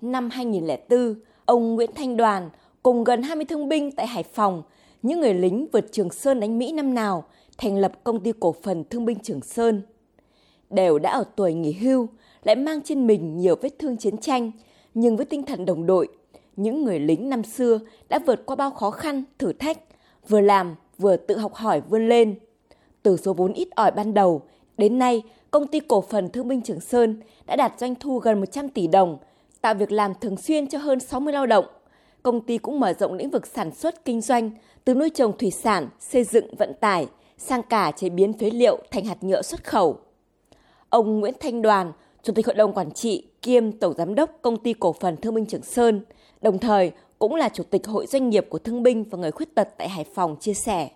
Năm 2004, ông Nguyễn Thanh Đoàn cùng gần 20 thương binh tại Hải Phòng, những người lính vượt Trường Sơn đánh Mỹ năm nào, thành lập công ty cổ phần thương binh Trường Sơn. Đều đã ở tuổi nghỉ hưu, lại mang trên mình nhiều vết thương chiến tranh, nhưng với tinh thần đồng đội, những người lính năm xưa đã vượt qua bao khó khăn, thử thách, vừa làm vừa tự học hỏi vươn lên. Từ số vốn ít ỏi ban đầu, đến nay công ty cổ phần Thương binh Trường Sơn đã đạt doanh thu gần 100 tỷ đồng, tạo việc làm thường xuyên cho hơn 60 lao động. Công ty cũng mở rộng lĩnh vực sản xuất kinh doanh từ nuôi trồng thủy sản, xây dựng vận tải sang cả chế biến phế liệu thành hạt nhựa xuất khẩu. Ông Nguyễn Thanh Đoàn, Chủ tịch Hội đồng Quản trị kiêm Tổng Giám đốc Công ty Cổ phần Thương binh Trường Sơn, đồng thời cũng là Chủ tịch Hội Doanh nghiệp của Thương binh và Người Khuyết tật tại Hải Phòng chia sẻ.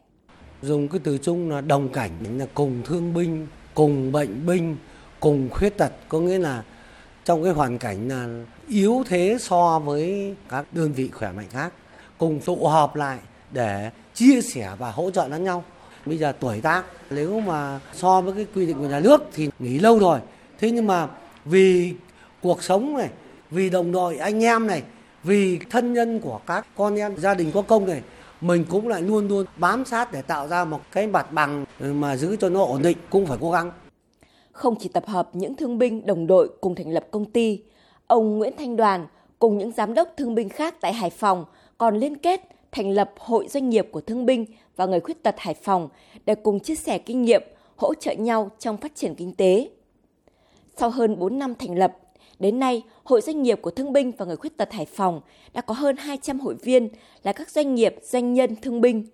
Dùng cái từ chung là đồng cảnh, là cùng thương binh, cùng bệnh binh, cùng khuyết tật, có nghĩa là trong cái hoàn cảnh là yếu thế so với các đơn vị khỏe mạnh khác, cùng tụ họp lại để chia sẻ và hỗ trợ lẫn nhau. Bây giờ tuổi tác nếu mà so với cái quy định của nhà nước thì nghỉ lâu rồi. Thế nhưng mà vì cuộc sống này, vì đồng đội anh em này, vì thân nhân của các con em gia đình có công này mình cũng lại luôn luôn bám sát để tạo ra một cái mặt bằng mà giữ cho nó ổn định cũng phải cố gắng. Không chỉ tập hợp những thương binh đồng đội cùng thành lập công ty, ông Nguyễn Thanh Đoàn cùng những giám đốc thương binh khác tại Hải Phòng còn liên kết thành lập Hội Doanh nghiệp của Thương binh và Người Khuyết tật Hải Phòng để cùng chia sẻ kinh nghiệm, hỗ trợ nhau trong phát triển kinh tế. Sau hơn 4 năm thành lập, đến nay Hội Doanh nghiệp của Thương binh và Người Khuyết tật Hải Phòng đã có hơn 200 hội viên là các doanh nghiệp, doanh nhân, thương binh.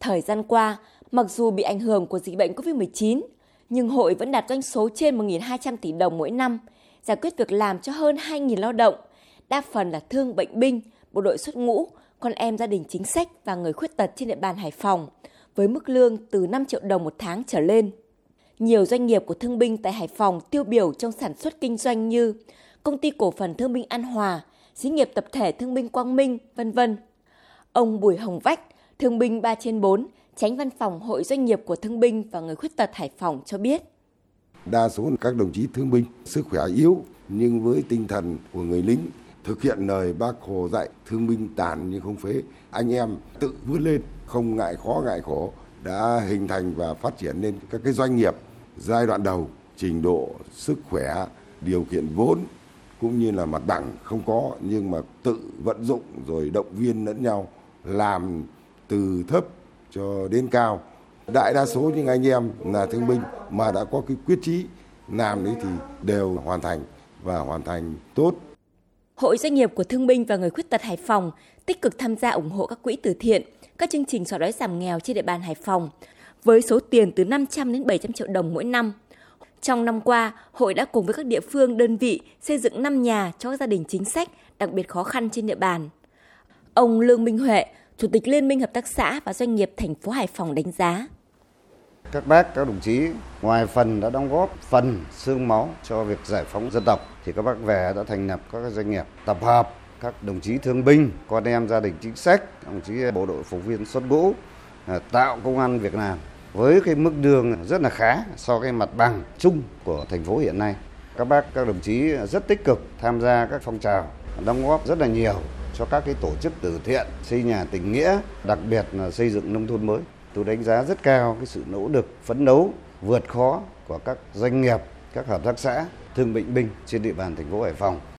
Thời gian qua, mặc dù bị ảnh hưởng của dịch bệnh COVID-19, nhưng hội vẫn đạt doanh số trên 1.200 tỷ đồng mỗi năm, giải quyết việc làm cho hơn 2.000 lao động, đa phần là thương bệnh binh, bộ đội xuất ngũ, con em gia đình chính sách và người khuyết tật trên địa bàn Hải Phòng, với mức lương từ 5 triệu đồng một tháng trở lên. Nhiều doanh nghiệp của thương binh tại Hải Phòng tiêu biểu trong sản xuất kinh doanh như Công ty cổ phần Thương binh An Hòa, Xí nghiệp tập thể Thương binh Quang Minh, vân vân. Ông Bùi Hồng Vách, Thương binh 3 trên 4, tránh văn phòng Hội Doanh nghiệp của Thương binh và Người Khuyết tật Hải Phòng cho biết. Đa số các đồng chí thương binh, sức khỏe yếu, nhưng với tinh thần của người lính, thực hiện lời bác Hồ dạy, thương binh tàn nhưng không phế anh em tự vươn lên, không ngại khó ngại khổ, đã hình thành và phát triển lên các cái doanh nghiệp, giai đoạn đầu, trình độ, sức khỏe, điều kiện vốn, cũng như là mặt bằng không có, nhưng mà tự vận dụng rồi động viên lẫn nhau, làm từ thấp cho đến cao đại đa số những anh em là thương binh mà đã có cái quyết chí làm đấy thì đều hoàn thành và hoàn thành tốt Hội Doanh nghiệp của Thương binh và Người Khuyết tật Hải Phòng tích cực tham gia ủng hộ các quỹ từ thiện, các chương trình xóa đói giảm nghèo trên địa bàn Hải Phòng với số tiền từ 500 đến 700 triệu đồng mỗi năm. Trong năm qua, hội đã cùng với các địa phương, đơn vị xây dựng 5 nhà cho các gia đình chính sách đặc biệt khó khăn trên địa bàn. Ông Lương Minh Huệ, Chủ tịch Liên minh Hợp tác xã và Doanh nghiệp thành phố Hải Phòng đánh giá. Các bác, các đồng chí ngoài phần đã đóng góp phần xương máu cho việc giải phóng dân tộc thì các bác về đã thành lập các doanh nghiệp tập hợp các đồng chí thương binh, con em gia đình chính sách, đồng chí bộ đội phục viên xuất ngũ à, tạo công an việc làm với cái mức đường rất là khá so với mặt bằng chung của thành phố hiện nay. Các bác, các đồng chí rất tích cực tham gia các phong trào, đóng góp rất là nhiều cho các cái tổ chức từ thiện, xây nhà tình nghĩa, đặc biệt là xây dựng nông thôn mới. Tôi đánh giá rất cao cái sự nỗ lực phấn đấu vượt khó của các doanh nghiệp, các hợp tác xã, thương bệnh binh trên địa bàn thành phố Hải Phòng